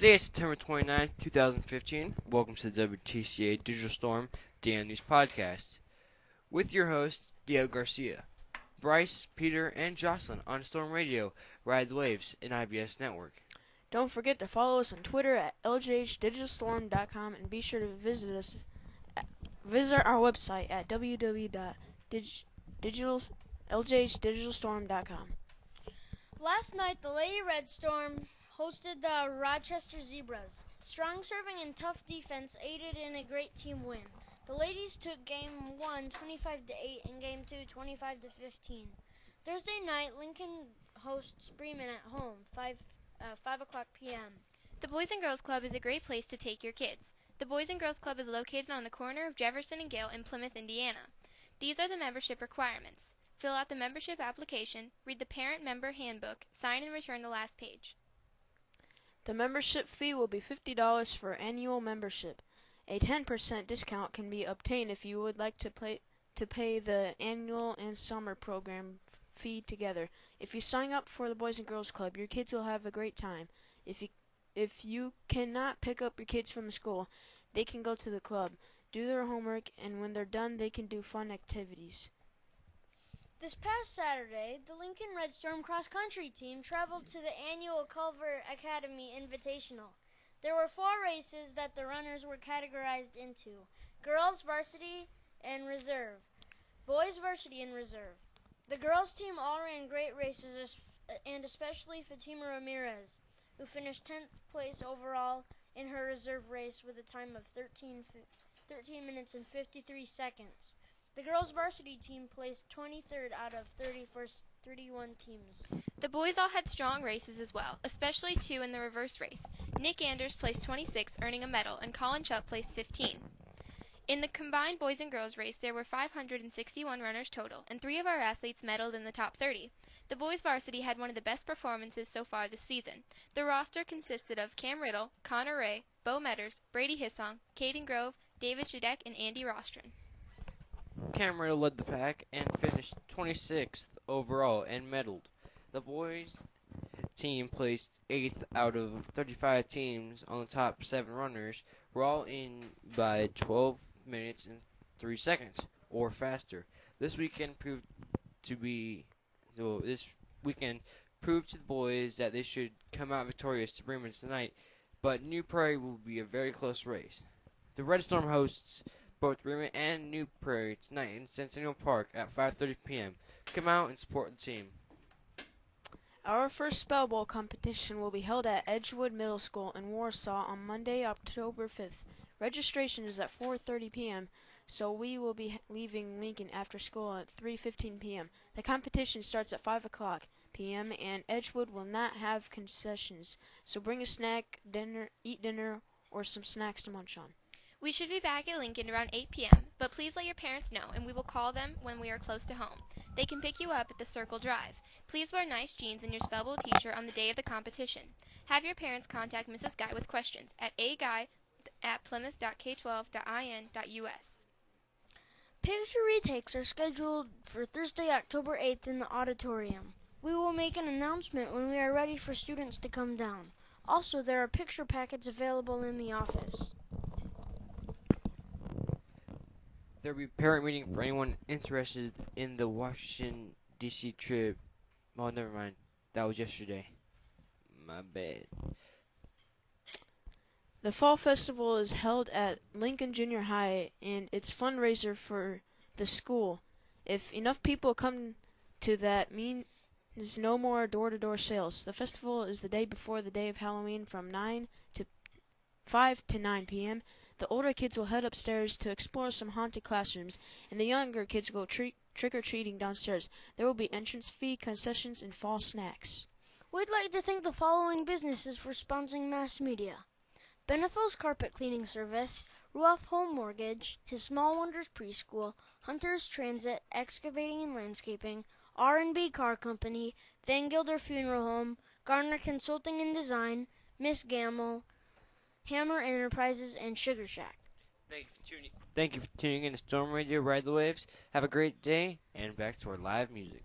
Today is September 29th, 2015. Welcome to the WTCA Digital Storm Dan News Podcast. With your hosts, Diego Garcia, Bryce, Peter, and Jocelyn on Storm Radio, Ride the Waves, and IBS Network. Don't forget to follow us on Twitter at ljhdigitalstorm.com and be sure to visit us visit our website at www.ljhdigitalstorm.com. Last night, the Lady Red Storm hosted the Rochester Zebras. Strong serving and tough defense aided in a great team win. The ladies took game 1 25 to 8 and game 2 25 to 15. Thursday night, Lincoln hosts Bremen at home 5 uh, 5 o'clock p.m. The Boys and Girls Club is a great place to take your kids. The Boys and Girls Club is located on the corner of Jefferson and Gale in Plymouth, Indiana. These are the membership requirements. Fill out the membership application, read the parent member handbook, sign and return the last page. The membership fee will be $50 for annual membership. A 10% discount can be obtained if you would like to pay the annual and summer program fee together. If you sign up for the Boys and Girls Club, your kids will have a great time. If you if you cannot pick up your kids from school, they can go to the club, do their homework, and when they're done, they can do fun activities. This past Saturday, the Lincoln Red Storm cross country team traveled to the annual Culver Academy Invitational. There were four races that the runners were categorized into girls varsity and reserve, boys varsity and reserve. The girls team all ran great races and especially Fatima Ramirez, who finished 10th place overall in her reserve race with a time of 13, 13 minutes and 53 seconds. The girls varsity team placed 23rd out of 31st 31 teams. The boys all had strong races as well, especially two in the reverse race. Nick Anders placed 26, earning a medal, and Colin Chupp placed 15. In the combined boys and girls race, there were 561 runners total, and three of our athletes medaled in the top 30. The boys varsity had one of the best performances so far this season. The roster consisted of Cam Riddle, Connor Ray, Bo Metters, Brady Hissong, Caden Grove, David Shadek, and Andy Rostron. Cam Riddle led the pack and finished 26th overall and medaled. The boys team placed 8th out of 35 teams on the top 7 runners were all in by 12 minutes and 3 seconds or faster. This weekend proved to be well, this weekend proved to the boys that they should come out victorious to Bremen tonight, but New Prairie will be a very close race. The Red Storm hosts both Bremen and New Prairie tonight in Centennial Park at 5:30 p.m. Come out and support the team. Our first Spell Bowl competition will be held at Edgewood Middle School in Warsaw on Monday, October 5th. Registration is at 4:30 p.m., so we will be leaving Lincoln after school at 3:15 p.m. The competition starts at 5 o'clock p.m. and Edgewood will not have concessions, so bring a snack, dinner, eat dinner, or some snacks to munch on. We should be back at Lincoln around 8 p.m., but please let your parents know and we will call them when we are close to home. They can pick you up at the Circle Drive. Please wear nice jeans and your Spell t-shirt on the day of the competition. Have your parents contact Mrs. Guy with questions at aguy at plymouth.k12.in.us. Picture retakes are scheduled for Thursday, October 8th in the auditorium. We will make an announcement when we are ready for students to come down. Also, there are picture packets available in the office. There will be a parent meeting for anyone interested in the Washington D.C. trip. Oh, never mind. That was yesterday. My bad. The Fall Festival is held at Lincoln Junior High and it's fundraiser for the school. If enough people come to that means no more door-to-door sales. The festival is the day before the day of Halloween from 9 to 5 to 9 p.m. The older kids will head upstairs to explore some haunted classrooms, and the younger kids will go trick or treating downstairs. There will be entrance fee, concessions, and fall snacks. We'd like to thank the following businesses for sponsoring mass media. Benefil's Carpet Cleaning Service, Ruoff Home Mortgage, His Small Wonders Preschool, Hunter's Transit, Excavating and Landscaping, R&B Car Company, Van Gilder Funeral Home, Garner Consulting and Design, Miss Gamble, Hammer Enterprises, and Sugar Shack. Thank you for tuning. Thank you for tuning in to Storm Radio Ride the Waves. Have a great day, and back to our live music.